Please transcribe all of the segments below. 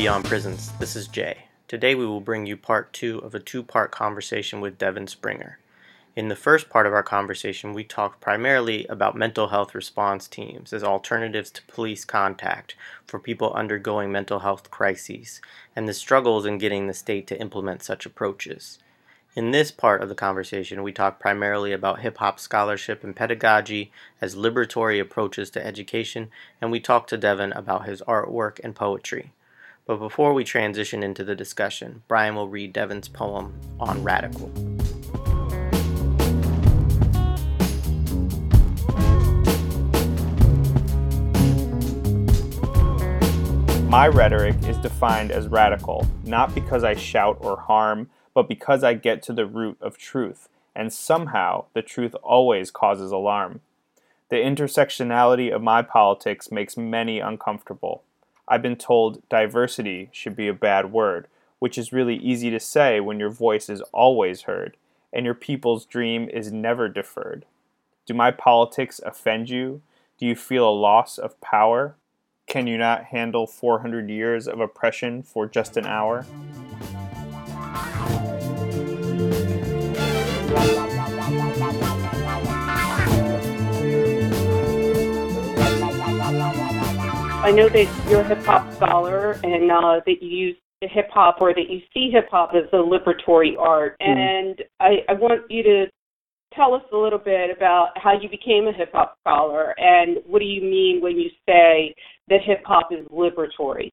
Beyond Prisons. This is Jay. Today we will bring you part two of a two part conversation with Devin Springer. In the first part of our conversation, we talked primarily about mental health response teams as alternatives to police contact for people undergoing mental health crises and the struggles in getting the state to implement such approaches. In this part of the conversation, we talk primarily about hip hop scholarship and pedagogy as liberatory approaches to education, and we talk to Devin about his artwork and poetry. But before we transition into the discussion, Brian will read Devin's poem on Radical. My rhetoric is defined as radical, not because I shout or harm but because I get to the root of truth, and somehow the truth always causes alarm. The intersectionality of my politics makes many uncomfortable. I've been told diversity should be a bad word, which is really easy to say when your voice is always heard, and your people's dream is never deferred. Do my politics offend you? Do you feel a loss of power? Can you not handle 400 years of oppression for just an hour? I know that you're a hip hop scholar and uh, that you use hip hop or that you see hip hop as a liberatory art. Mm. And I, I want you to tell us a little bit about how you became a hip hop scholar and what do you mean when you say that hip hop is liberatory?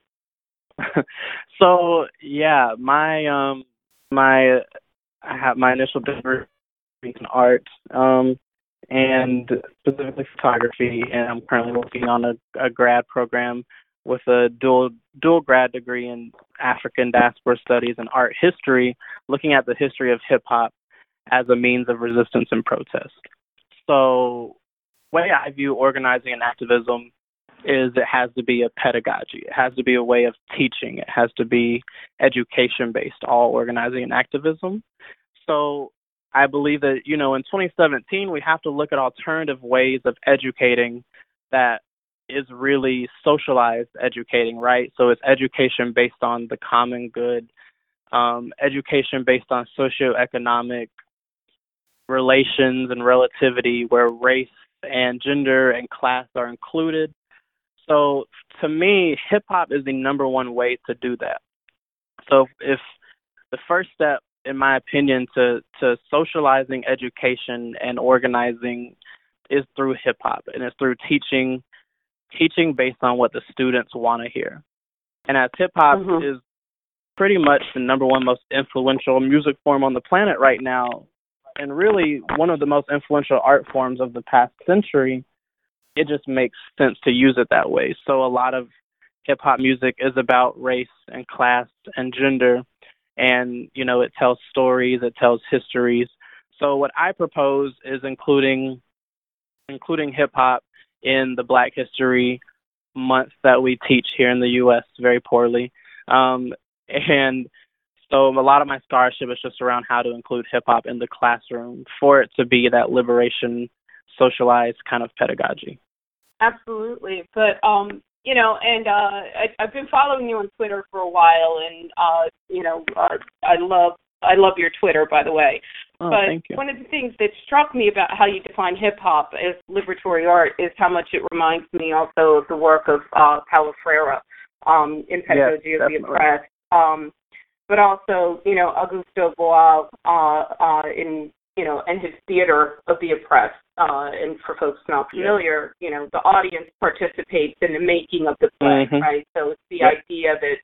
so yeah, my um my I have my initial degree in art. Um and specifically photography. And I'm currently working on a, a grad program with a dual dual grad degree in African diaspora studies and art history, looking at the history of hip hop as a means of resistance and protest. So, way I view organizing and activism is it has to be a pedagogy. It has to be a way of teaching. It has to be education based, all organizing and activism. So I believe that, you know, in 2017, we have to look at alternative ways of educating that is really socialized educating, right? So it's education based on the common good, um, education based on socioeconomic relations and relativity, where race and gender and class are included. So to me, hip hop is the number one way to do that. So if the first step in my opinion, to to socializing education and organizing is through hip hop, and it's through teaching teaching based on what the students want to hear. And as hip hop mm-hmm. is pretty much the number one most influential music form on the planet right now, and really one of the most influential art forms of the past century, it just makes sense to use it that way. So a lot of hip hop music is about race and class and gender and you know it tells stories, it tells histories. So what I propose is including including hip hop in the Black History Month that we teach here in the U.S. very poorly, um, and so a lot of my scholarship is just around how to include hip hop in the classroom for it to be that liberation, socialized kind of pedagogy. Absolutely, but um, you know, and uh, I, I've been following you on Twitter for a while, and uh, you know, uh, I love I love your Twitter, by the way. Oh, but thank you. one of the things that struck me about how you define hip hop as liberatory art is how much it reminds me also of the work of uh, Paulo Freire um, in Pedagogy yes, of the Oppressed. Um, but also, you know, Augusto Boal uh, uh, in you know, and his theater of the oppressed. Uh, and for folks not familiar, yeah. you know, the audience participates in the making of the play, mm-hmm. right? So it's the yep. idea that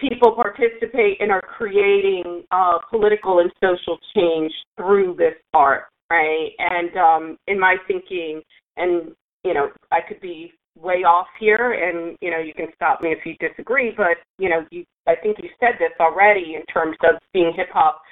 people participate and are creating uh, political and social change through this art, right? And um, in my thinking, and you know, I could be way off here, and you know, you can stop me if you disagree, but you know, you, I think you said this already in terms of seeing hip hop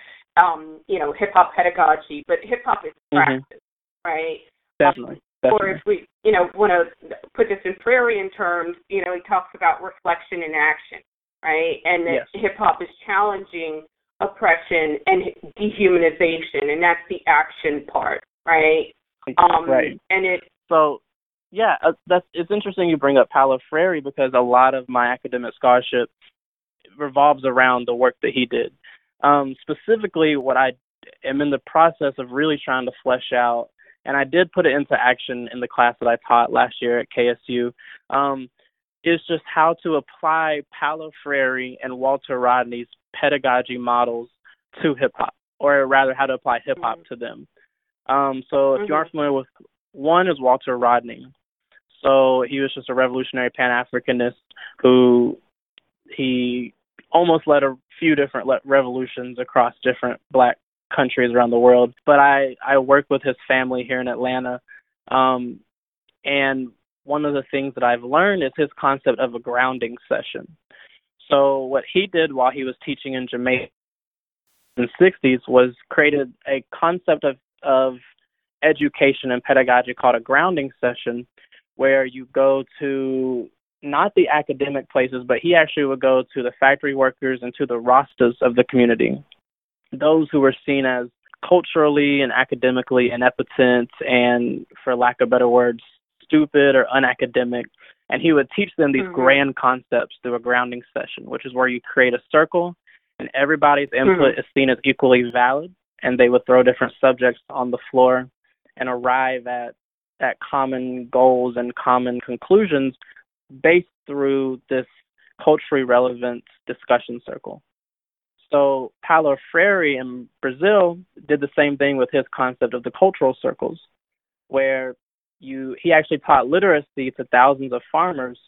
um, you know, hip hop pedagogy, but hip hop is mm-hmm. practice, mm-hmm. right? Definitely. Um, or if we, you know, want to put this in Freirean terms, you know, he talks about reflection and action, right? And that yes. hip hop is challenging oppression and dehumanization, and that's the action part, right? Um, right. And it. So, yeah, uh, that's it's interesting you bring up Paulo Freire because a lot of my academic scholarship revolves around the work that he did. Um, specifically, what I am in the process of really trying to flesh out, and I did put it into action in the class that I taught last year at KSU, um, is just how to apply Paulo Freire and Walter Rodney's pedagogy models to hip hop, or rather, how to apply hip hop mm-hmm. to them. Um, so, if mm-hmm. you aren't familiar with one, is Walter Rodney. So he was just a revolutionary Pan Africanist who he almost led a few different revolutions across different black countries around the world. But I I work with his family here in Atlanta, um, and one of the things that I've learned is his concept of a grounding session. So what he did while he was teaching in Jamaica in the 60s was created a concept of of education and pedagogy called a grounding session, where you go to not the academic places, but he actually would go to the factory workers and to the Rastas of the community, those who were seen as culturally and academically ineptent and, for lack of better words, stupid or unacademic. And he would teach them these mm-hmm. grand concepts through a grounding session, which is where you create a circle and everybody's input mm-hmm. is seen as equally valid. And they would throw different subjects on the floor and arrive at at common goals and common conclusions based through this culturally relevant discussion circle. So Paulo Freire in Brazil did the same thing with his concept of the cultural circles, where you he actually taught literacy to thousands of farmers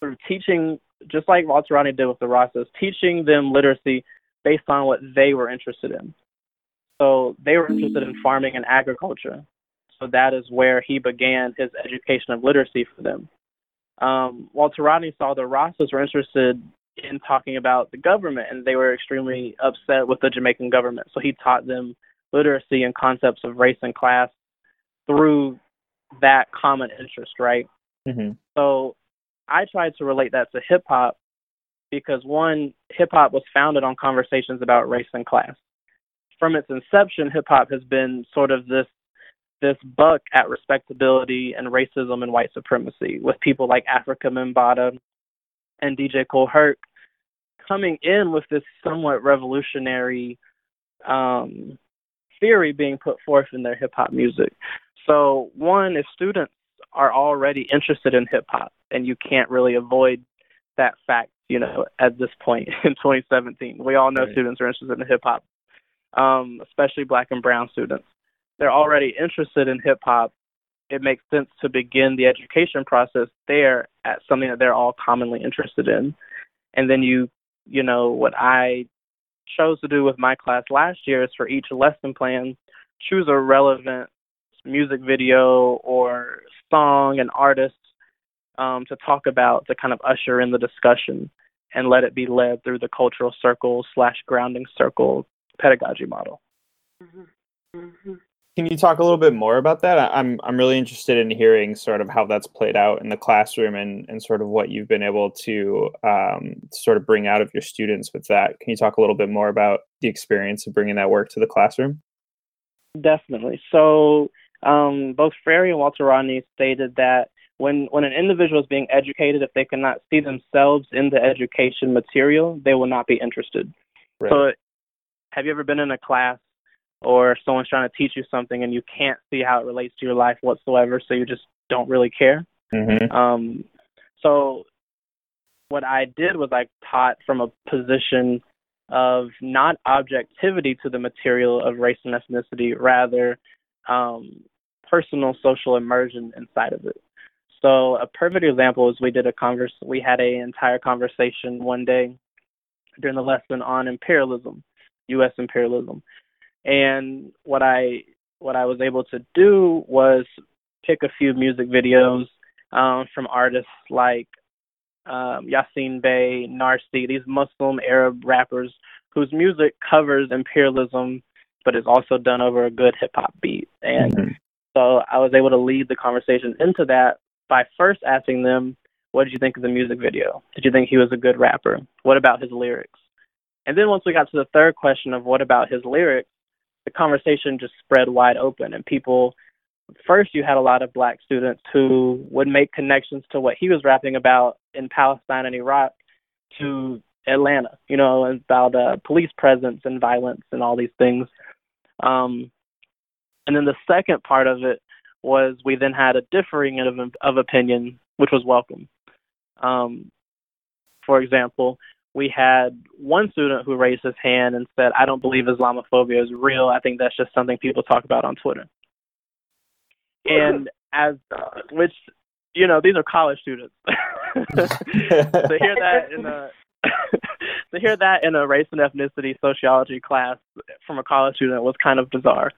through teaching, just like Walter did with the Rastas, teaching them literacy based on what they were interested in. So they were interested in farming and agriculture. So that is where he began his education of literacy for them. Um, Walter Rodney saw the Rastas were interested in talking about the government, and they were extremely upset with the Jamaican government. So he taught them literacy and concepts of race and class through that common interest, right? Mm-hmm. So I tried to relate that to hip hop because one, hip hop was founded on conversations about race and class. From its inception, hip hop has been sort of this this buck at respectability and racism and white supremacy with people like Afrika Bambaataa and DJ Kool Herc coming in with this somewhat revolutionary um, theory being put forth in their hip hop music. So, one, if students are already interested in hip hop, and you can't really avoid that fact, you know, at this point in 2017, we all know right. students are interested in hip hop, um, especially black and brown students they're already interested in hip hop, it makes sense to begin the education process there at something that they're all commonly interested in. And then you, you know, what I chose to do with my class last year is for each lesson plan, choose a relevant music video or song and artist um, to talk about to kind of usher in the discussion and let it be led through the cultural circle slash grounding circle pedagogy model. Mm-hmm. Mm-hmm. Can you talk a little bit more about that? I'm I'm really interested in hearing sort of how that's played out in the classroom and, and sort of what you've been able to um, sort of bring out of your students with that. Can you talk a little bit more about the experience of bringing that work to the classroom? Definitely. So um, both Freire and Walter Rodney stated that when when an individual is being educated, if they cannot see themselves in the education material, they will not be interested. Right. So, have you ever been in a class or someone's trying to teach you something and you can't see how it relates to your life whatsoever, so you just don't really care. Mm-hmm. Um, so what I did was I taught from a position of not objectivity to the material of race and ethnicity, rather um, personal social immersion inside of it. So a perfect example is we did a converse. We had an entire conversation one day during the lesson on imperialism, U.S. imperialism, and what I what I was able to do was pick a few music videos um, from artists like um, Yasiin Bey, Narcy, these Muslim Arab rappers whose music covers imperialism, but is also done over a good hip hop beat. And mm-hmm. so I was able to lead the conversation into that by first asking them, "What did you think of the music video? Did you think he was a good rapper? What about his lyrics?" And then once we got to the third question of what about his lyrics, the conversation just spread wide open and people first you had a lot of black students who would make connections to what he was rapping about in Palestine and Iraq to Atlanta, you know, about uh, police presence and violence and all these things. Um, and then the second part of it was we then had a differing of, of opinion, which was welcome. Um, for example, we had one student who raised his hand and said, I don't believe Islamophobia is real. I think that's just something people talk about on Twitter. And as, uh, which, you know, these are college students. to hear that in a, to hear that in a race and ethnicity sociology class from a college student was kind of bizarre.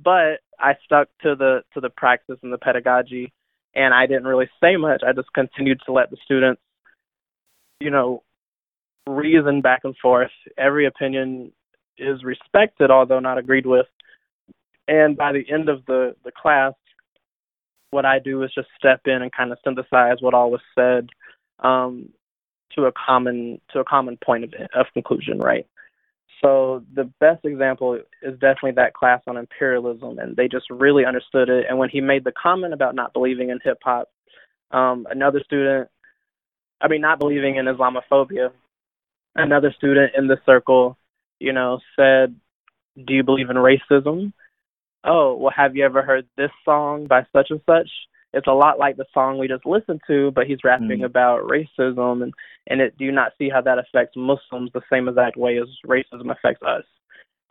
But I stuck to the to the practice and the pedagogy and I didn't really say much. I just continued to let the students, you know, reason back and forth. Every opinion is respected, although not agreed with. And by the end of the, the class, what I do is just step in and kind of synthesize what all was said um, to a common to a common point of, of conclusion, right? So the best example is definitely that class on imperialism, and they just really understood it. And when he made the comment about not believing in hip hop, um, another student, I mean, not believing in Islamophobia, another student in the circle, you know, said, "Do you believe in racism?" Oh, well, have you ever heard this song by such and such? It's a lot like the song we just listened to, but he's rapping mm. about racism, and and it, do you not see how that affects Muslims the same exact way as racism affects us?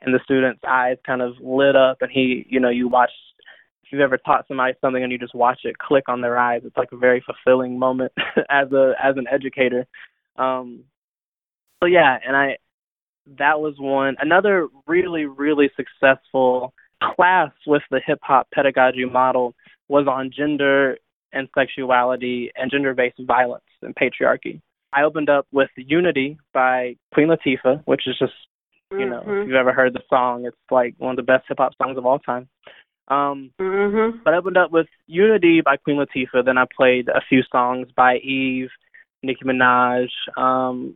And the student's eyes kind of lit up, and he, you know, you watch. If you've ever taught somebody something and you just watch it click on their eyes, it's like a very fulfilling moment as a as an educator. Um, so yeah, and I that was one another really really successful class with the hip hop pedagogy model was on gender and sexuality and gender based violence and patriarchy. I opened up with Unity by Queen Latifah, which is just you know, mm-hmm. if you've ever heard the song, it's like one of the best hip hop songs of all time. Um, mm-hmm. But I opened up with Unity by Queen Latifah. Then I played a few songs by Eve, Nicki Minaj, um,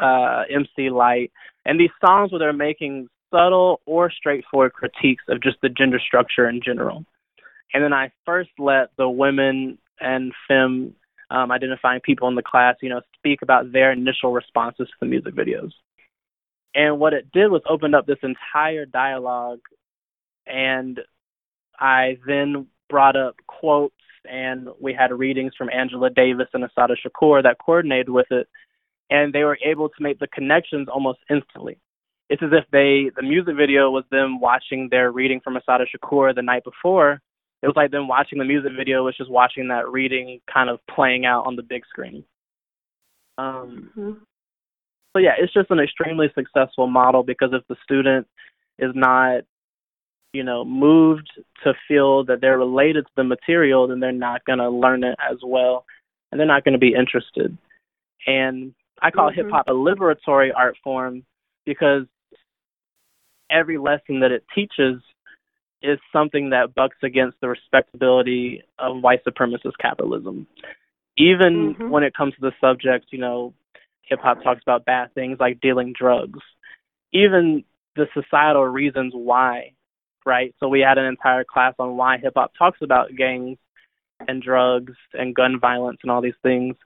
uh, MC Lyte, and these songs where they're making subtle or straightforward critiques of just the gender structure in general. And then I first let the women and femme um, identifying people in the class, you know, speak about their initial responses to the music videos. And what it did was opened up this entire dialogue, and I then brought up quotes, and we had readings from Angela Davis and Assata Shakur that coordinated with it and they were able to make the connections almost instantly. It's as if they the music video was them watching their reading from Assata Shakur the night before. It was like them watching the music video was just watching that reading kind of playing out on the big screen. Um, mm-hmm. So yeah, it's just an extremely successful model because if the student is not, you know, moved to feel that they're related to the material, then they're not going to learn it as well, and they're not going to be interested. And I call mm-hmm. hip hop a liberatory art form because every lesson that it teaches is something that bucks against the respectability of white supremacist capitalism. Even mm-hmm. when it comes to the subject, you know, hip hop talks about bad things like dealing drugs. Even the societal reasons why, right? So we had an entire class on why hip hop talks about gangs and drugs and gun violence and all these things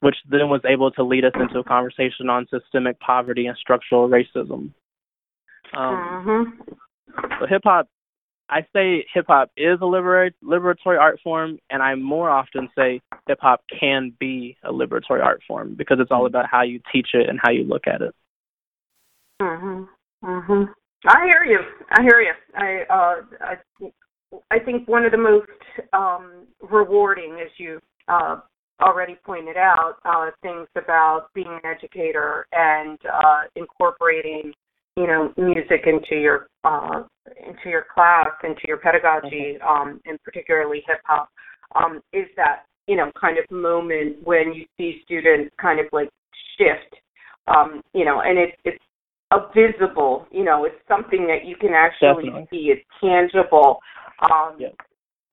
which then was able to lead us into a conversation on systemic poverty and structural racism. Um, mm-hmm. So hip hop, I say hip hop is a liberatory, liberatory art form, and I more often say hip hop can be a liberatory art form because it's all about how you teach it and how you look at it. Mhm. Mhm. I hear you. I hear you. I uh I I think one of the most um rewarding as you uh already pointed out uh, things about being an educator and uh, incorporating, you know, music into your uh, into your class, into your pedagogy, mm-hmm. um, and particularly hip hop, um, is that you know kind of moment when you see students kind of like shift, um, you know, and it's it's a visible, you know, it's something that you can actually Definitely. see. It's tangible. Um, yep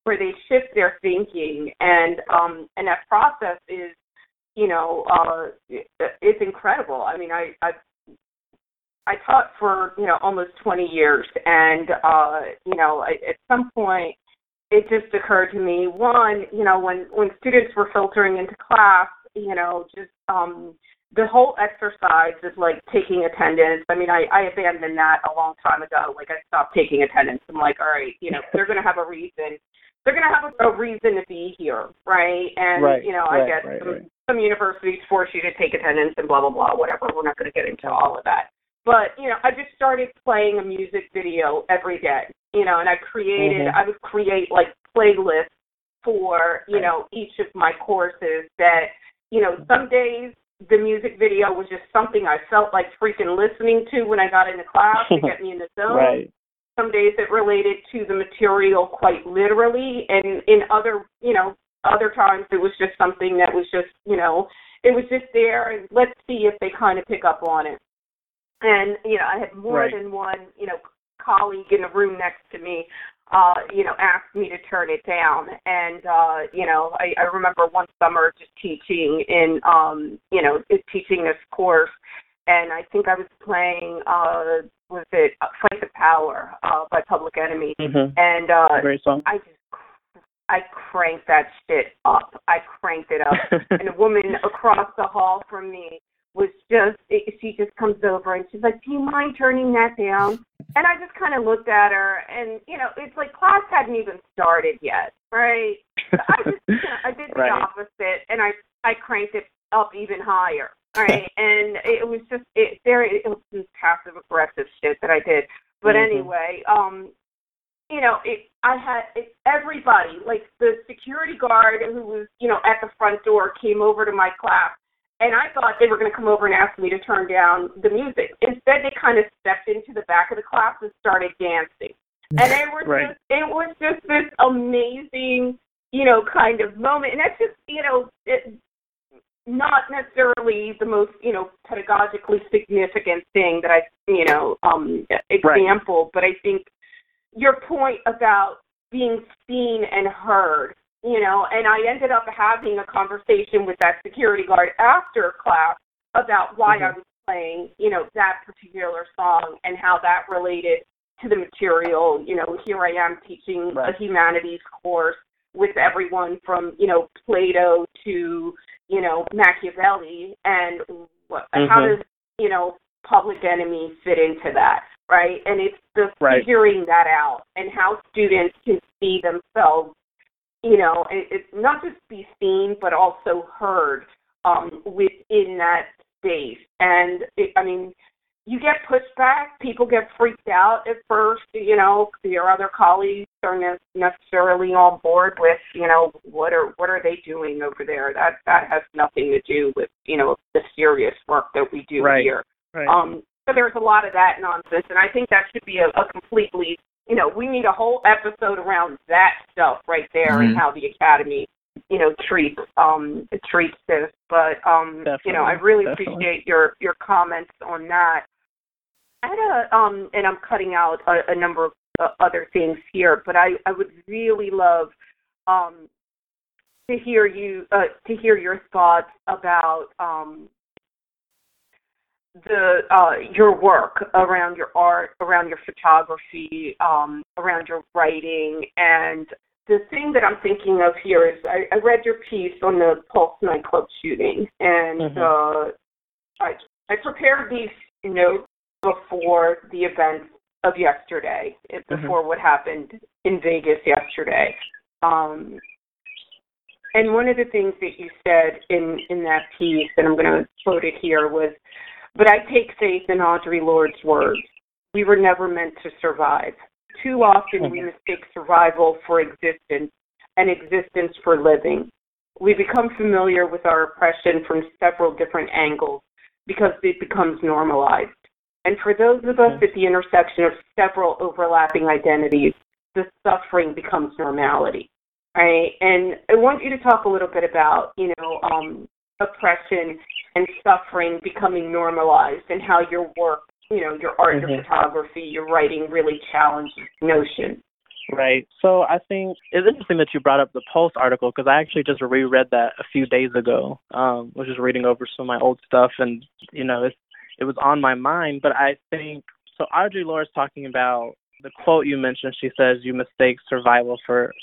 where they shift their thinking and um and that process is you know uh it's incredible i mean i i i taught for you know almost 20 years and uh you know I, at some point it just occurred to me one you know when when students were filtering into class you know just um the whole exercise is like taking attendance. I mean, I, I abandoned that a long time ago. Like I stopped taking attendance. I'm like, all right, you know, they're gonna have a reason. They're gonna have a, a reason to be here, right? And right, you know, right, I get right, some, some universities force you to take attendance and blah blah blah, whatever. We're not gonna get into all of that. But you know, I just started playing a music video every day. You know, and I created. Mhm. I would create like playlists for you know each of my courses that you know some days the music video was just something I felt like freaking listening to when I got into class to get me in the zone. Right. Some days it related to the material quite literally, and in other, you know, other times it was just something that was just, you know, it was just there, and let's see if they kind of pick up on it. And you know, I had more Right. than one, you know, colleague in the room next to me uh, you know, asked me to turn it down. And uh, you know, I, I remember one summer just teaching in um, you know, teaching this course and I think I was playing uh was it Fight the Power uh by Public Enemy. Mhm. And uh Great song. I just I cranked that shit up. I cranked it up. and a woman across the hall from me was just she just comes over and she's like, "Do you mind turning that down?" And I just kind of looked at her, and you know, it's like class hadn't even started yet, right? So I just you know, I did the Right. opposite, and I I cranked it up even higher, right? and it was just it very it was some passive aggressive shit that I did. But Mhm. anyway, um, you know, it I had it, everybody, like the security guard who was, you know, at the front door came over to my class and I thought they were going to come over and ask me to turn down the music. Instead, they kind of stepped into the back of the class and started dancing. And it was Right. just it was just this amazing, you know, kind of moment. And that's just, you know, it, not necessarily the most, you know, pedagogically significant thing that I, you know, um example, but I think your point about being seen and heard, you know, and I ended up having a conversation with that security guard after class about why I Mhm. was playing, you know, that particular song and how that related to the material. You know, here I am teaching Right. a humanities course with everyone from, you know, Plato to, you know, Machiavelli and what, how Mhm. does, you know, Public Enemy fit into that, right? And it's the Right. figuring that out and how students can see themselves, you know, it, it's not just be seen but also heard um, within that space. And it, I mean, you get pushback. People get freaked out at first. You know, your other colleagues are not necessarily on board with, you know, what are what are they doing over there? That that has nothing to do with, you know, the serious work that we do Right. here. Right. Um, so there's a lot of that nonsense, and I think that should be a, a completely, you know, we need a whole episode around that stuff right there and Mhm. how the academy, you know, treats um treats this. But um, you know, I really definitely. appreciate your your comments on that. I had a um, and I'm cutting out a, a number of uh, other things here, but I I would really love um to hear you uh to hear your thoughts about um the uh your work around your art, around your photography, um, around your writing and the thing that I'm thinking of here is I, I read your piece on the Pulse nightclub shooting and Mhm. uh I I prepared these notes before the events of yesterday, Mhm. before what happened in Vegas yesterday. Um and one of the things that you said in in that piece, and I'm going to quote it here, was, "But I take faith in Audre Lorde's words. We were never meant to survive. Too often we Mhm. mistake survival for existence, and existence for living. We become familiar with our oppression from several different angles because it becomes normalized. And for those of us at the intersection of several overlapping identities, the suffering becomes normality." right? And I want you to talk a little bit about, you know, um, oppression and suffering becoming normalized and how your work, you know, your art, your Mhm. photography, your writing really challenges notion. Right. So I think it's interesting that you brought up the Pulse article because I actually just reread that a few days ago. Um, was just reading over some of my old stuff, and you know, it's, it was on my mind. But I think so. Audre Lorde's talking about the quote you mentioned. She says, "You mistake survival for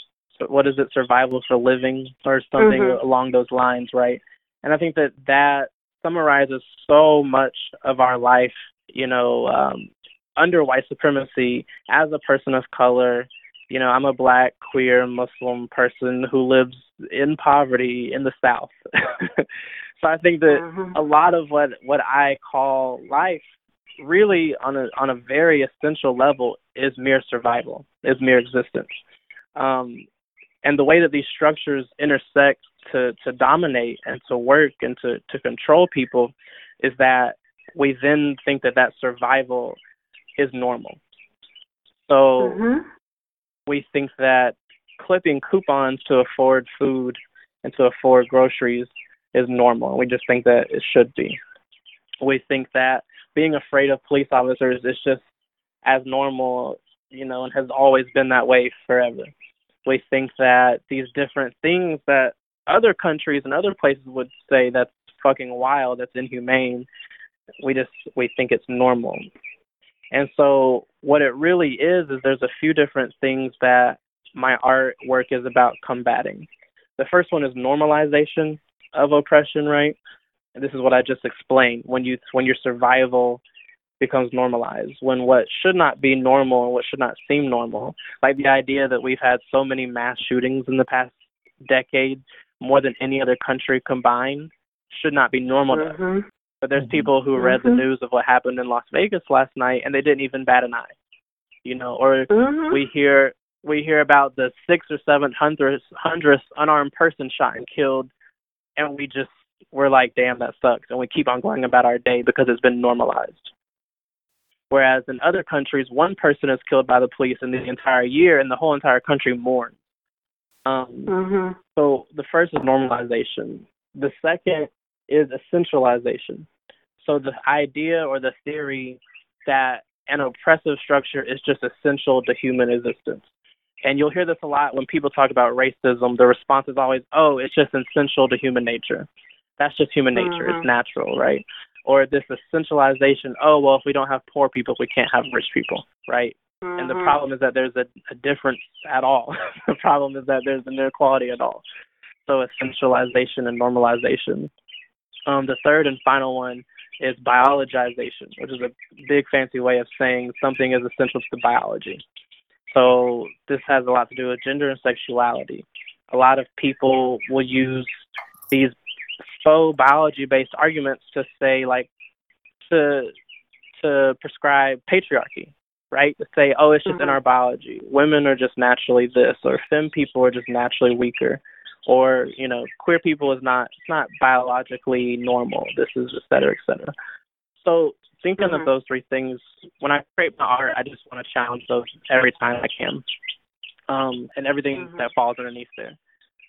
what is it? Survival for living, or something Mhm. along those lines, right?" And I think that that summarizes so much of our life, you know, um, under white supremacy as a person of color. You know, I'm a black, queer, Muslim person who lives in poverty in the South. so I think that mm-hmm. a lot of what what I call life really on a on a very essential level is mere survival, is mere existence. Um, and the way that these structures intersect to to dominate and to work and to to control people is that we then think that that survival is normal. So mm-hmm. we think that clipping coupons to afford food and to afford groceries is normal. And we just think that it should be. We think that being afraid of police officers is just as normal, you know, and has always been that way forever. We think that these different things that other countries and other places would say that's fucking wild, that's inhumane, we just we think it's normal. And so what it really is is there's a few different things that my artwork is about combating. The first one is normalization of oppression, right? And this is what I just explained. When you when your survival becomes normalized, when what should not be normal and what should not seem normal, like the idea that we've had so many mass shootings in the past decade, more than any other country combined, should not be normal mm-hmm. But there's mm-hmm. people who read mm-hmm. the news of what happened in Las Vegas last night and they didn't even bat an eye. You know, or mm-hmm. we hear we hear about the six or seven hundredth hundredth unarmed person shot and killed and we just we're like, damn, that sucks, and we keep on going about our day because it's been normalized. Whereas in other countries, one person is killed by the police in the entire year, and the whole entire country mourns. Um, mm-hmm. So the first is normalization. The second is essentialization. So the idea or the theory that an oppressive structure is just essential to human existence. And you'll hear this a lot when people talk about racism. The response is always, oh, it's just essential to human nature. That's just human nature. Mm-hmm. It's natural, right? Or this essentialization, oh, well, if we don't have poor people, we can't have rich people, right? Mm-hmm. And the mm-hmm. problem is that there's a, a difference at all. the problem is that there's an inequality at all. So essentialization and normalization. Um, the third and final one is biologization, which is a big fancy way of saying something is essential to biology. So this has a lot to do with gender and sexuality. A lot of people will use these faux biology based arguments to say like to to prescribe patriarchy, right? To say, oh, it's just mm-hmm. in our biology. Women are just naturally this, or femme people are just naturally weaker, or you know, queer people is not it's not biologically normal. This is et cetera, et cetera. So thinking mm-hmm. of those three things, when I create my art, I just want to challenge those every time I can, um, and everything mm-hmm. that falls underneath there.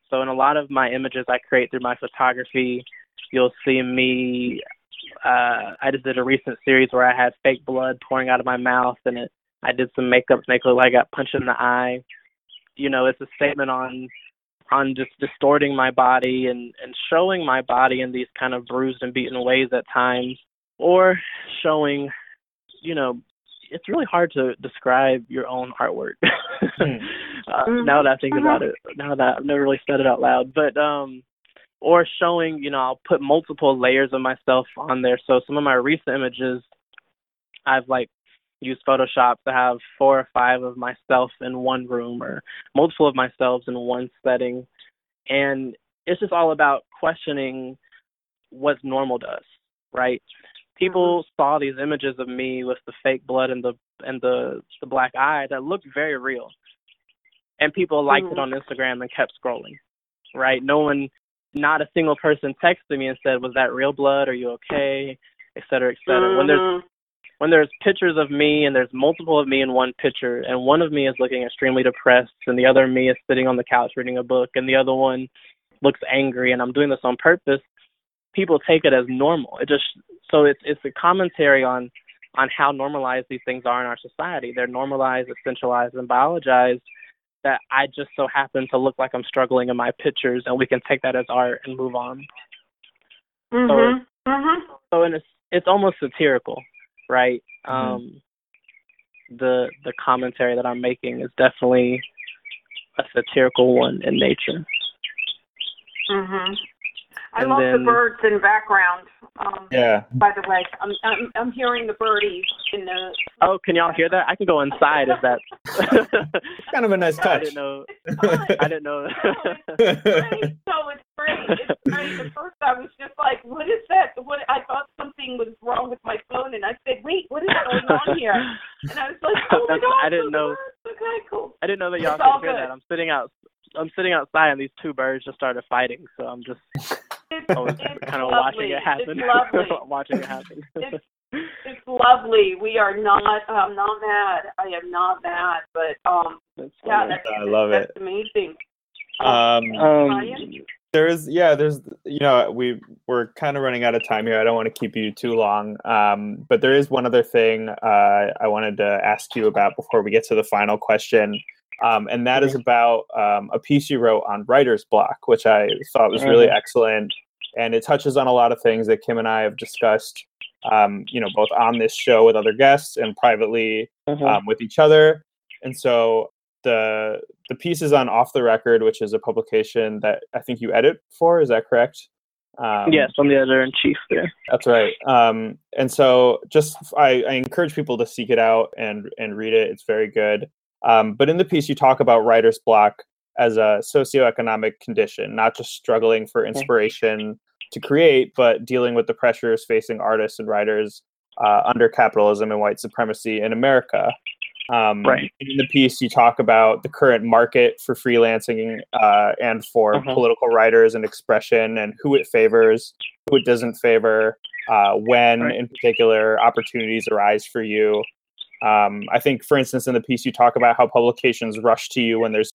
So in a lot of my images I create through my photography, you'll see me. Uh, I just did a recent series where I had fake blood pouring out of my mouth, and it. I did some makeup to make it look like I got punched in the eye. You know, it's a statement on on just distorting my body and and showing my body in these kind of bruised and beaten ways at times, or showing, you know, it's really hard to describe your own artwork. mm. uh, mm-hmm. Now that I think about it, now that I've never really said it out loud, but um, or showing, you know, I'll put multiple layers of myself on there. So some of my recent images, I've like used Photoshop to have four or five of myself in one room or multiple of myself in one setting, and it's just all about questioning what's normal to us, right? People mm-hmm. saw these images of me with the fake blood and the and the the black eye that looked very real and people liked mm-hmm. it on instagram and kept scrolling right no one not a single person texted me and said was that real blood are you okay et cetera et cetera mm-hmm. when there's mm-hmm. when there's pictures of me and there's multiple of me in one picture and one of me is looking extremely depressed and the other me is sitting on the couch reading a book and the other one looks angry and i'm doing this on purpose people take it as normal. It just so it's it's a commentary on on how normalized these things are in our society. They're normalized, essentialized, and biologized. That I just so happen to look like I'm struggling in my pictures, and we can take that as art and move on. Mhm. So, mhm. So it's it's almost satirical, right? Mm-hmm. Um, the the commentary that I'm making is definitely a satirical one in nature. Mhm. I and love then, the birds in background. Um, Yeah. By the way, I'm, I'm I'm hearing the birdies in the. Oh, can y'all hear that? I can go inside if that. Kind of a nice touch? I touch. didn't know. I didn't know. It's great. No, it's great. It's great. At first, I was just like, "What is that?" What I thought something was wrong with my phone, and I said, "Wait, what is going on here?" And I was like, "Oh my god!" I didn't know. good. Okay, cool. I didn't know that y'all It's all could hear good. that. I'm sitting out. I'm sitting outside, and these two birds just started fighting. So I'm just It's, I was it's kind of lovely. watching it happen. It's lovely. watching it happen. It's- It's lovely. We are not. I'm not mad. I am not mad. But um, That's yeah, funny. that's I love that's it. amazing. Um, um, there is yeah there's you know we we're kind of running out of time here i don't want to keep you too long um, but there is one other thing uh, i wanted to ask you about before we get to the final question um, and that is about um, a piece you wrote on writer's block which i thought was really Mhm. excellent and it touches on a lot of things that kim and i have discussed um, you know both on this show with other guests and privately mhm. um, with each other. And so the the piece is on Off the Record, which is a publication that I think you edit for. Is that correct? Um, yes, I'm the editor in chief there. that's right. Um, and so just I, I encourage people to seek it out and and read it. It's very good. Um, but in the piece, you talk about writer's block as a socioeconomic condition, not just struggling for inspiration to create, but dealing with the pressures facing artists and writers uh, under capitalism and white supremacy in America. Um, Right. In the piece, you talk about the current market for freelancing uh, and for Mhm. political writers and expression, and who it favors, who it doesn't favor, uh, when Right. in particular opportunities arise for you. Um, I think, for instance, in the piece, you talk about how publications rush to you when there's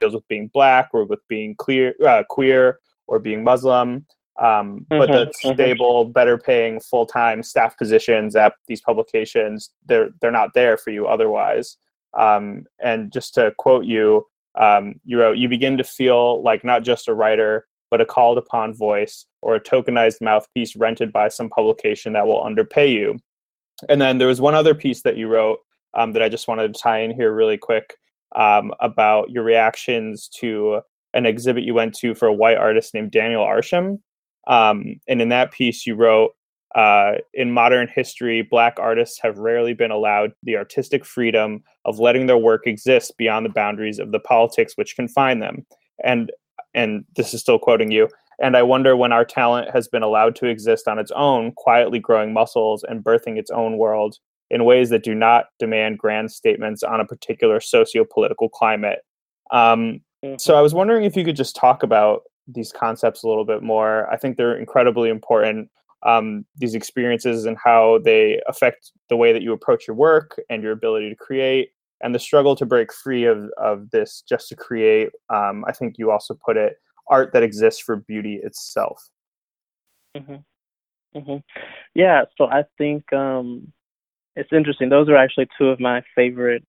deals with being black or with being clear, uh, queer or being Muslim. Um, but the Mhm, mhm. stable, better paying full time staff positions at these publications, they're they're not there for you otherwise. Um, and just to quote you, um, you wrote, "You begin to feel like not just a writer, but a called upon voice or a tokenized mouthpiece rented by some publication that will underpay you." And then there was one other piece that you wrote um, that I just wanted to tie in here really quick um, about your reactions to an exhibit you went to for a white artist named Daniel Arsham. Um, and in that piece, you wrote, uh, in modern history, Black artists have rarely been allowed the artistic freedom of letting their work exist beyond the boundaries of the politics which confine them. And and this is still quoting you. And I wonder when our talent has been allowed to exist on its own, quietly growing muscles and birthing its own world in ways that do not demand grand statements on a particular socio-political climate. Um, So I was wondering if you could just talk about these concepts a little bit more. I think they're incredibly important. Um, these experiences and how they affect the way that you approach your work and your ability to create, and the struggle to break free of of this just to create. Um, I think you also put it art that exists for beauty itself. Mhm. Mhm. Yeah, so I think um it's interesting. Those are actually two of my favorite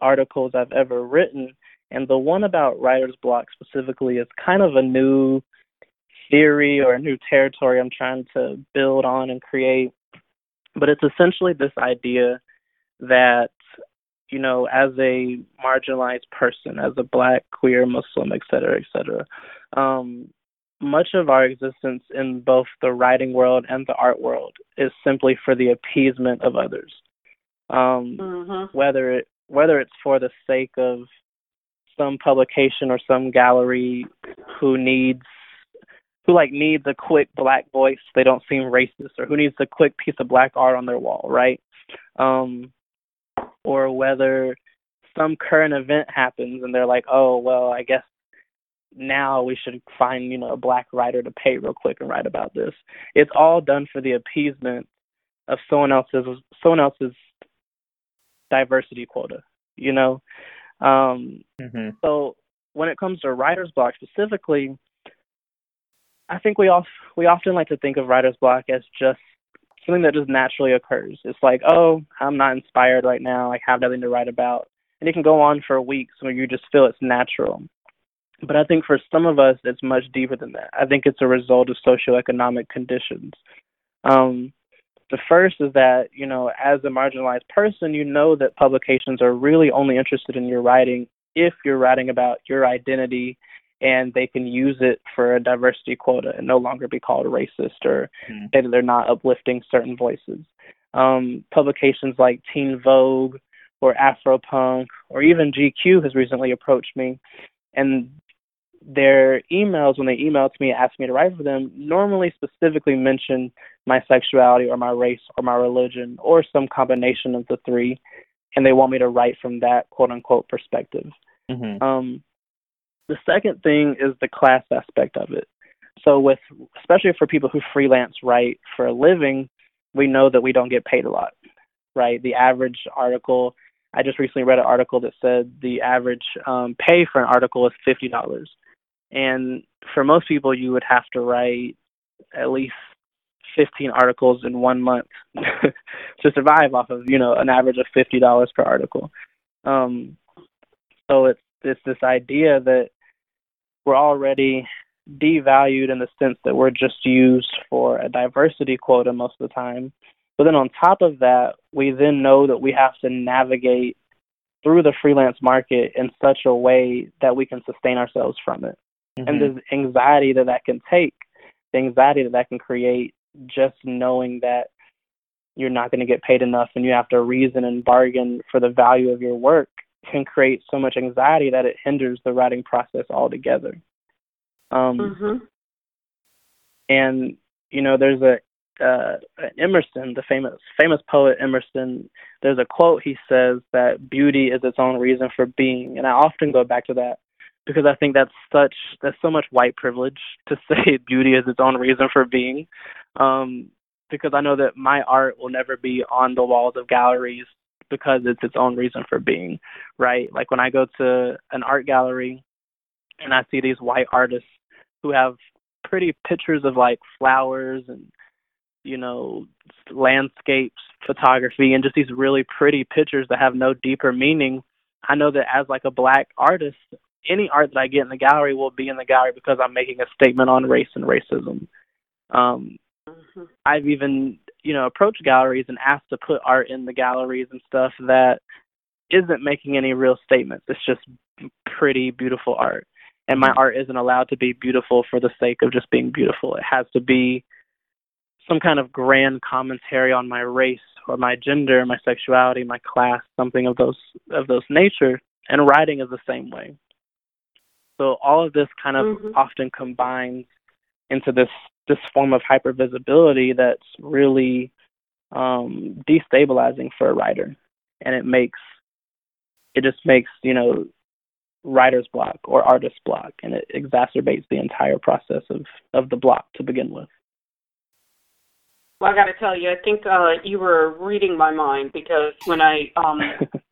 articles I've ever written. And the one about writer's block specifically is kind of a new theory or a new territory I'm trying to build on and create. But it's essentially this idea that, you know, as a marginalized person, as a black, queer, Muslim, et cetera, et cetera, um, much of our existence in both the writing world and the art world is simply for the appeasement of others. Um, Mm-hmm. whether it whether it's for the sake of some publication or some gallery who needs who like needs a quick black voice they don't seem racist or who needs a quick piece of black art on their wall right? Um or whether some current event happens and they're like oh well i guess now we should find you know a black writer to pay real quick and write about this. It's all done for the appeasement of someone else's someone else's diversity quota you know um Mm-hmm. so when it comes to writer's block specifically i think we all we often like to think of writer's block as just something that just naturally occurs. It's like oh i'm not inspired right now. I have nothing to write about. And it can go on for weeks where you just feel it's natural. But i think for some of us it's much deeper than that. I think it's a result of socioeconomic conditions. Um the first is that, you know, as a marginalized person, you know that publications are really only interested in your writing if you're writing about your identity and they can use it for a diversity quota and no longer be called racist or mm. say that they're not uplifting certain voices. Um, publications like Teen Vogue or Afropunk or even GQ has recently approached me, and their emails when they email to me ask me to write for them normally specifically mention my sexuality or my race or my religion or some combination of the three and they want me to write from that quote unquote perspective mm-hmm. um, the second thing is the class aspect of it so with especially for people who freelance write for a living we know that we don't get paid a lot right the average article I just recently read an article that said the average um, pay for an article is fifty dollars. And for most people, you would have to write at least 15 articles in one month to survive off of, you know, an average of $50 per article. Um, so it's, it's this idea that we're already devalued in the sense that we're just used for a diversity quota most of the time. But then on top of that, we then know that we have to navigate through the freelance market in such a way that we can sustain ourselves from it mm-hmm. and the anxiety that that can take, the anxiety that that can create, just knowing that you're not going to get paid enough and you have to reason and bargain for the value of your work can create so much anxiety that it hinders the writing process altogether. Um, mm-hmm. And you know, there's a uh, Emerson, the famous famous poet Emerson. There's a quote he says that beauty is its own reason for being, and I often go back to that because I think that's such that's so much white privilege to say beauty is its own reason for being. Um, because I know that my art will never be on the walls of galleries because it's its own reason for being, right? Like when I go to an art gallery and I see these white artists who have pretty pictures of like flowers and you know landscapes photography and just these really pretty pictures that have no deeper meaning i know that as like a black artist any art that I get in the gallery will be in the gallery because I'm making a statement on race and racism. Um, mm-hmm. I've even, you know, approached galleries and asked to put art in the galleries and stuff that isn't making any real statements. It's just pretty, beautiful art. And my art isn't allowed to be beautiful for the sake of just being beautiful. It has to be some kind of grand commentary on my race or my gender, my sexuality, my class, something of those of those nature. And writing is the same way. So all of this kind of mm-hmm. often combines into this this form of hypervisibility that's really um, destabilizing for a writer, and it makes it just makes you know writer's block or artist block, and it exacerbates the entire process of of the block to begin with. Well, I got to tell you, I think uh, you were reading my mind because when I um,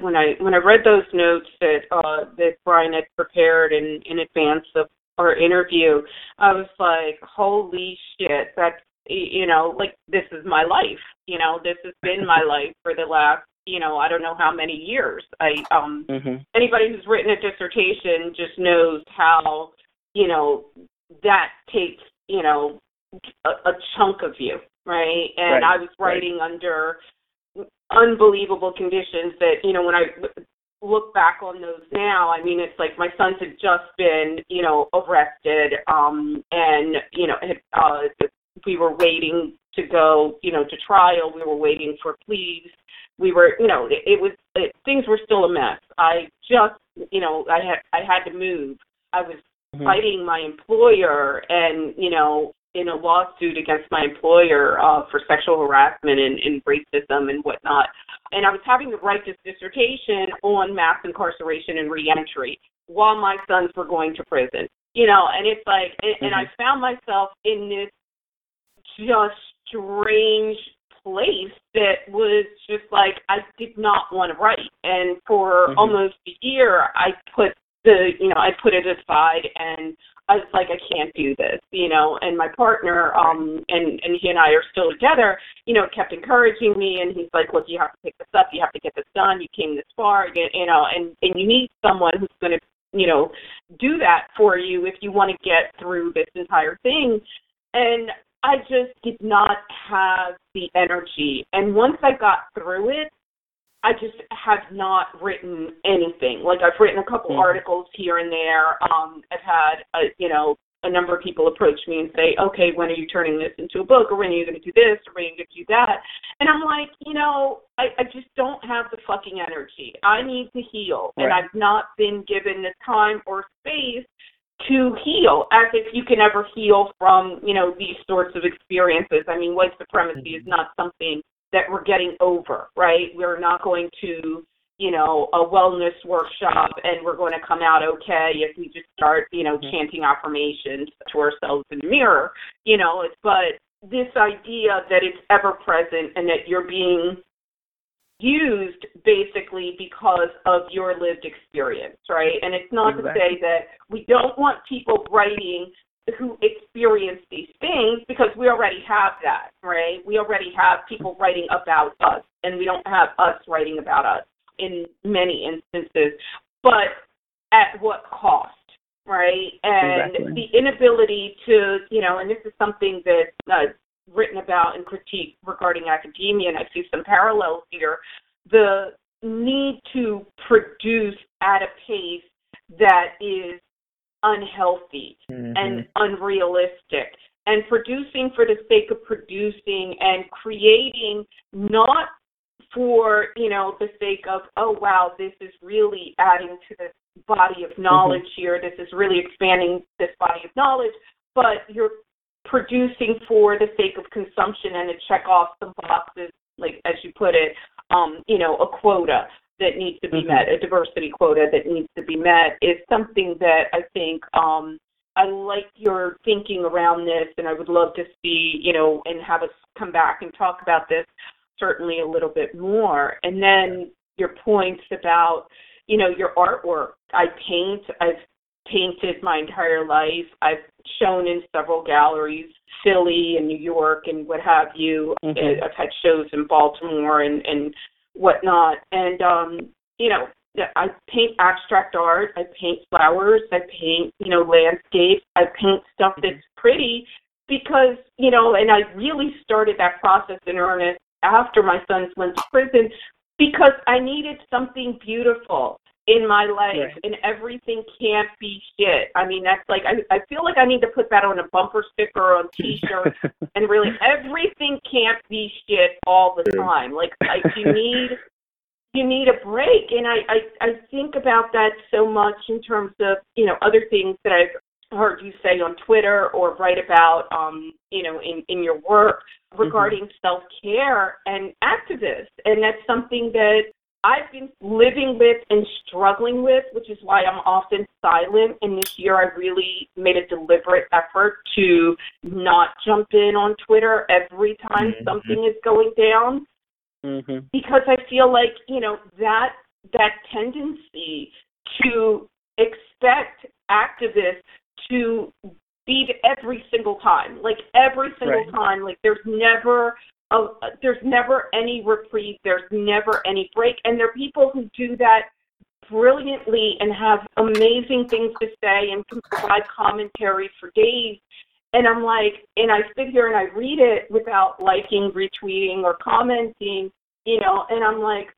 when I when I read those notes that uh, that Brian had prepared in in advance of our interview, I was like, "Holy shit!" That's you know, like this is my life. You know, this has been my life for the last you know I don't know how many years. I um mm-hmm. anybody who's written a dissertation just knows how you know that takes you know a, a chunk of you, right? And right. I was writing right. under unbelievable conditions that you know when I look back on those now, I mean it's like my sons had just been you know arrested, um, and you know had, uh, we were waiting to go you know to trial. We were waiting for pleas. We were you know it, it was it, things were still a mess. I just you know I had I had to move. I was mm-hmm. fighting my employer and you know in a lawsuit against my employer uh, for sexual harassment and, and racism and whatnot. And I was having to write this dissertation on mass incarceration and reentry while my sons were going to prison. You know, and it's like, and, mm-hmm. and I mm-hmm. found myself in this just strange place that was just like I did not want to write. And for mm-hmm. almost a year, I put the you know I put it aside and I was like, I can't do this, you know. And my partner, um, and and he and I are still together, you know, kept encouraging me, and he's like, look, you have to pick this up, you have to get this done. You came this far, you, you know, and and you need someone who's going to, you know, do that for you if you want to get through this entire thing. And I just did not have the energy. And once I got through it, I just have not written anything. Like I've written a couple mm-hmm. articles here and there. Um, I've had, a, you know, a number of people approach me and say, okay, when are you turning this into a book, or when are you going to do this, or when are you going to do that? And I'm like, you know, I, I just don't have the fucking energy. I need to heal, right. and I've not been given the time or space to heal, as if you can ever heal from, you know, these sorts of experiences. I mean, white supremacy mm-hmm. is not something that we're getting over, right? We're not going to you know, a wellness workshop and we're going to come out okay if we just start, you know, mm-hmm. chanting affirmations to ourselves in the mirror, you know, but this idea that it's ever present and that you're being used basically because of your lived experience, right? And it's not exactly. to say that we don't want people writing who experience these things because we already have that, right? We already have people writing about us and we don't have us writing about us in many instances, but at what cost, right? And exactly. the inability to, you know, and this is something that uh, written about and critique regarding academia, and I see some parallels here. The need to produce at a pace that is unhealthy mm-hmm. and unrealistic and producing for the sake of producing and creating not for you know the sake of oh wow this is really adding to this body of knowledge mm-hmm. here this is really expanding this body of knowledge but you're producing for the sake of consumption and to check off some boxes like as you put it um you know a quota that needs to be mm-hmm. met a diversity quota that needs to be met is something that i think um I like your thinking around this, and I would love to see, you know, and have us come back and talk about this certainly a little bit more. And then your points about, you know, your artwork. I paint, I've painted my entire life. I've shown in several galleries, Philly and New York and what have you. Mm-hmm. I've had shows in Baltimore and, and whatnot. And, um, you know, I paint abstract art, I paint flowers, I paint, you know, landscapes, I paint stuff mm-hmm. that's pretty because, you know, and I really started that process in earnest after my sons went to prison because I needed something beautiful in my life right. and everything can't be shit. I mean that's like I I feel like I need to put that on a bumper sticker or on t shirt and really everything can't be shit all the time. Like like you need you need a break and I, I I think about that so much in terms of, you know, other things that I've heard you say on Twitter or write about, um, you know, in, in your work regarding mm-hmm. self care and activists. And that's something that I've been living with and struggling with, which is why I'm often silent. And this year I really made a deliberate effort to not jump in on Twitter every time mm-hmm. something is going down. Mm-hmm. Because I feel like, you know, that that tendency to expect activists to beat every single time, like every single right. time. Like there's never a, there's never any reprieve. There's never any break, and there are people who do that brilliantly and have amazing things to say and can provide commentary for days. And I'm like, and I sit here and I read it without liking, retweeting, or commenting, you know, and I'm like,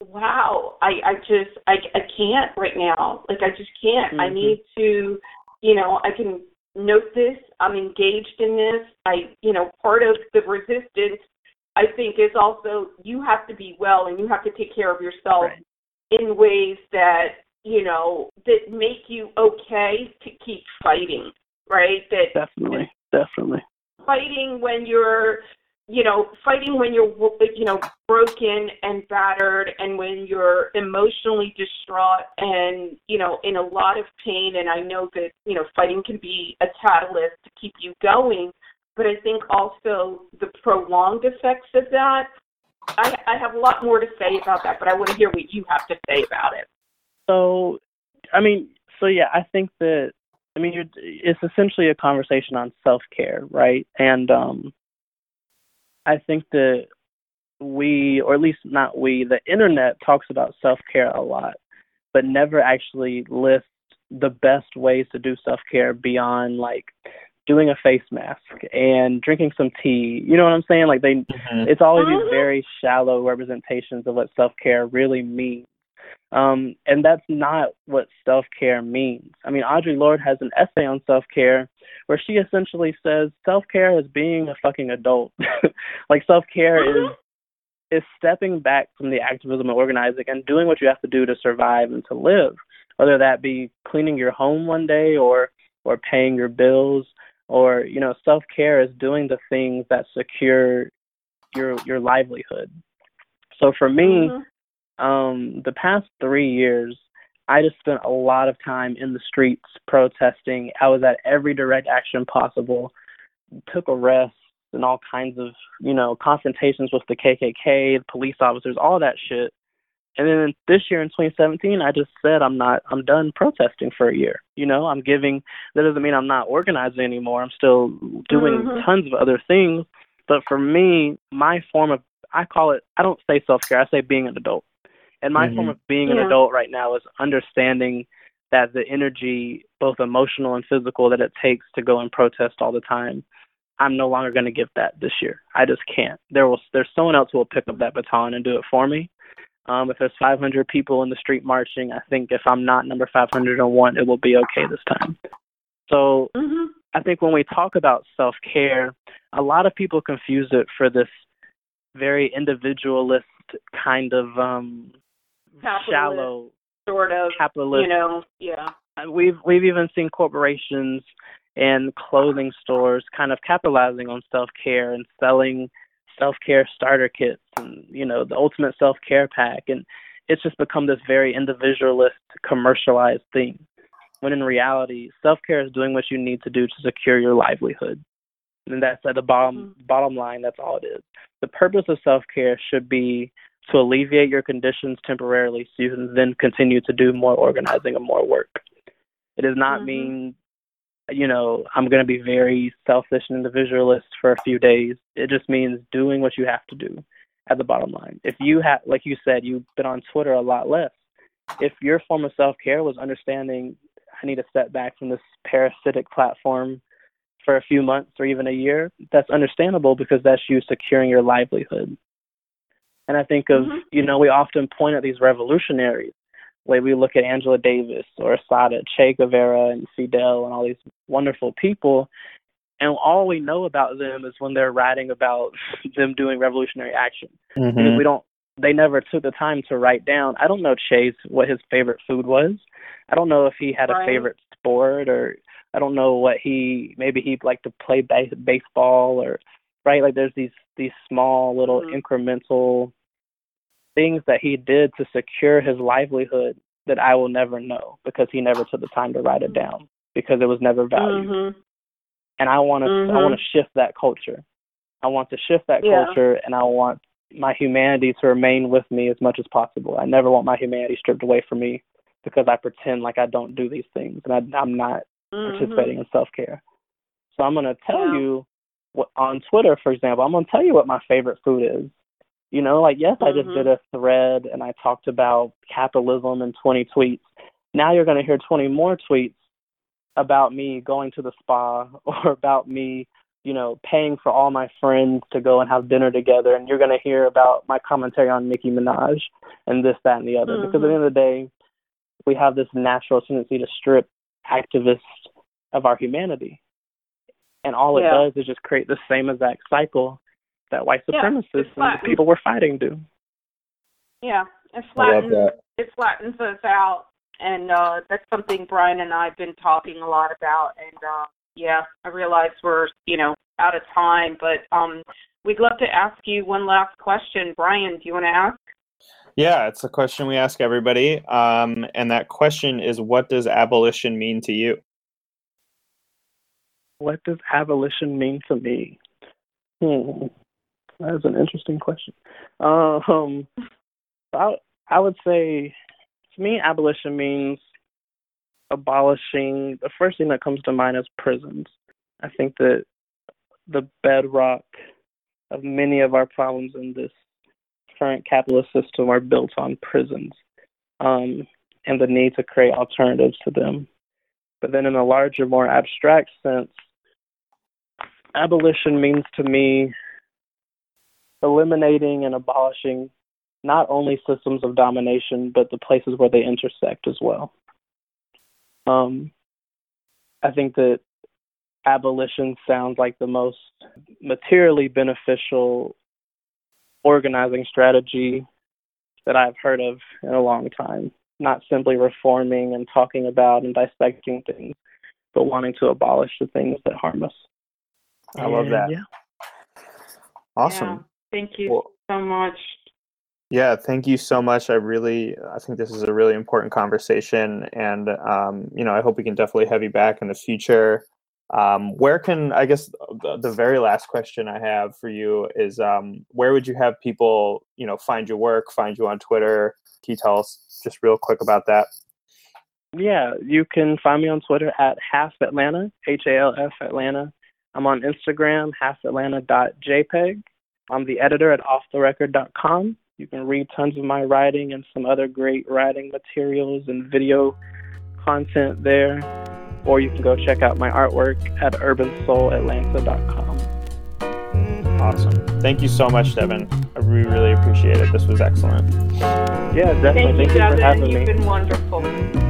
wow, I, I just, I, I can't right now. Like, I just can't. Mm-hmm. I need to you know, I can note this. I'm engaged in this. I, you know, part of the resistance, I think, is also you have to be well and you have to take care of yourself right. in ways that, you know, that make you okay to keep fighting, right? That definitely, definitely fighting when you're you know, fighting when you're, you know, broken and battered and when you're emotionally distraught and, you know, in a lot of pain. And I know that, you know, fighting can be a catalyst to keep you going. But I think also the prolonged effects of that, I, I have a lot more to say about that, but I want to hear what you have to say about it. So, I mean, so yeah, I think that, I mean, it's essentially a conversation on self care, right? And, um, I think that we, or at least not we, the internet talks about self care a lot, but never actually list the best ways to do self care beyond like doing a face mask and drinking some tea. You know what I'm saying? Like they, mm-hmm. it's always these mm-hmm. very shallow representations of what self care really means. Um, and that's not what self care means. I mean, Audre Lorde has an essay on self care where she essentially says self care is being a fucking adult. like self care is is stepping back from the activism and organizing and doing what you have to do to survive and to live, whether that be cleaning your home one day or or paying your bills or you know self care is doing the things that secure your your livelihood. So for me, mm-hmm. um, the past three years, I just spent a lot of time in the streets protesting. I was at every direct action possible, took arrests, and all kinds of, you know, confrontations with the KKK, the police officers, all that shit. And then this year in 2017, I just said I'm not, I'm done protesting for a year. You know, I'm giving, that doesn't mean I'm not organizing anymore. I'm still doing mm-hmm. tons of other things. But for me, my form of, I call it, I don't say self care, I say being an adult. And my mm-hmm. form of being yeah. an adult right now is understanding that the energy, both emotional and physical, that it takes to go and protest all the time I'm no longer going to give that this year. I just can't. There will there's someone else who will pick up that baton and do it for me. Um, if there's 500 people in the street marching, I think if I'm not number 501, it will be okay this time. So mm-hmm. I think when we talk about self care, a lot of people confuse it for this very individualist kind of um, shallow sort of capitalist. You know, yeah. We've we've even seen corporations and clothing stores kind of capitalizing on self care and selling self care starter kits and you know the ultimate self care pack and it's just become this very individualist commercialized thing when in reality self care is doing what you need to do to secure your livelihood and that's at the bottom mm-hmm. bottom line that's all it is the purpose of self care should be to alleviate your conditions temporarily so you can then continue to do more organizing and more work it does not mm-hmm. mean you know, I'm going to be very selfish and individualist for a few days. It just means doing what you have to do at the bottom line. If you have, like you said, you've been on Twitter a lot less. If your form of self care was understanding, I need to step back from this parasitic platform for a few months or even a year, that's understandable because that's you securing your livelihood. And I think of, mm-hmm. you know, we often point at these revolutionaries way we look at Angela Davis or Assata, Che Guevara and Fidel and all these wonderful people, and all we know about them is when they're writing about them doing revolutionary action. Mm-hmm. Because we don't they never took the time to write down. I don't know Che's what his favorite food was. I don't know if he had right. a favorite sport or I don't know what he maybe he'd like to play base, baseball or right like there's these these small little mm-hmm. incremental things that he did to secure his livelihood that I will never know because he never took the time to write it down because it was never valued. Mm-hmm. And I want to mm-hmm. I want to shift that culture. I want to shift that yeah. culture and I want my humanity to remain with me as much as possible. I never want my humanity stripped away from me because I pretend like I don't do these things and I, I'm not mm-hmm. participating in self care. So I'm going to tell yeah. you what, on Twitter, for example, I'm going to tell you what my favorite food is. You know, like yes, mm-hmm. I just did mm-hmm. a thread and I talked about capitalism in 20 tweets. Now you're going to hear 20 more tweets about me going to the spa or about me, you know, paying for all my friends to go and have dinner together. And you're going to hear about my commentary on Nicki Minaj and this, that, and the other. Mm-hmm. Because at the end of the day, we have this natural tendency to strip activists of our humanity. And all it yeah. does is just create the same exact cycle that white supremacists yeah, and the people we're fighting do. Yeah, it flattens it flattens us out, and uh, that's something Brian and I have been talking a lot about. And uh, yeah, I realize we're you know out of time, but um, we'd love to ask you one last question. Brian, do you want to ask? Yeah, it's a question we ask everybody, um, and that question is, "What does abolition mean to you?" What does abolition mean to me? Hmm. That's an interesting question. Um, I I would say to me, abolition means abolishing. The first thing that comes to mind is prisons. I think that the bedrock of many of our problems in this current capitalist system are built on prisons um, and the need to create alternatives to them. But then, in a larger, more abstract sense, abolition means to me eliminating and abolishing not only systems of domination, but the places where they intersect as well. Um, I think that abolition sounds like the most materially beneficial organizing strategy that I've heard of in a long time. Not simply reforming and talking about and dissecting things, but wanting to abolish the things that harm us. I love that. Yeah. Awesome. Yeah. Thank you Well- so much. Yeah, thank you so much. I really, I think this is a really important conversation, and um, you know, I hope we can definitely have you back in the future. Um, where can I guess the, the very last question I have for you is um, where would you have people, you know, find your work, find you on Twitter? Can you tell us just real quick about that? Yeah, you can find me on Twitter at half Atlanta, H A L F Atlanta. I'm on Instagram, half halfatlanta.jpg. I'm the editor at offtherecord.com. You can read tons of my writing and some other great writing materials and video content there. Or you can go check out my artwork at urbansoullatlanta.com. Awesome. Thank you so much, Devin. I really, really appreciate it. This was excellent. Yeah, definitely. Thank you, Thank you for Devin. having You've me. been wonderful.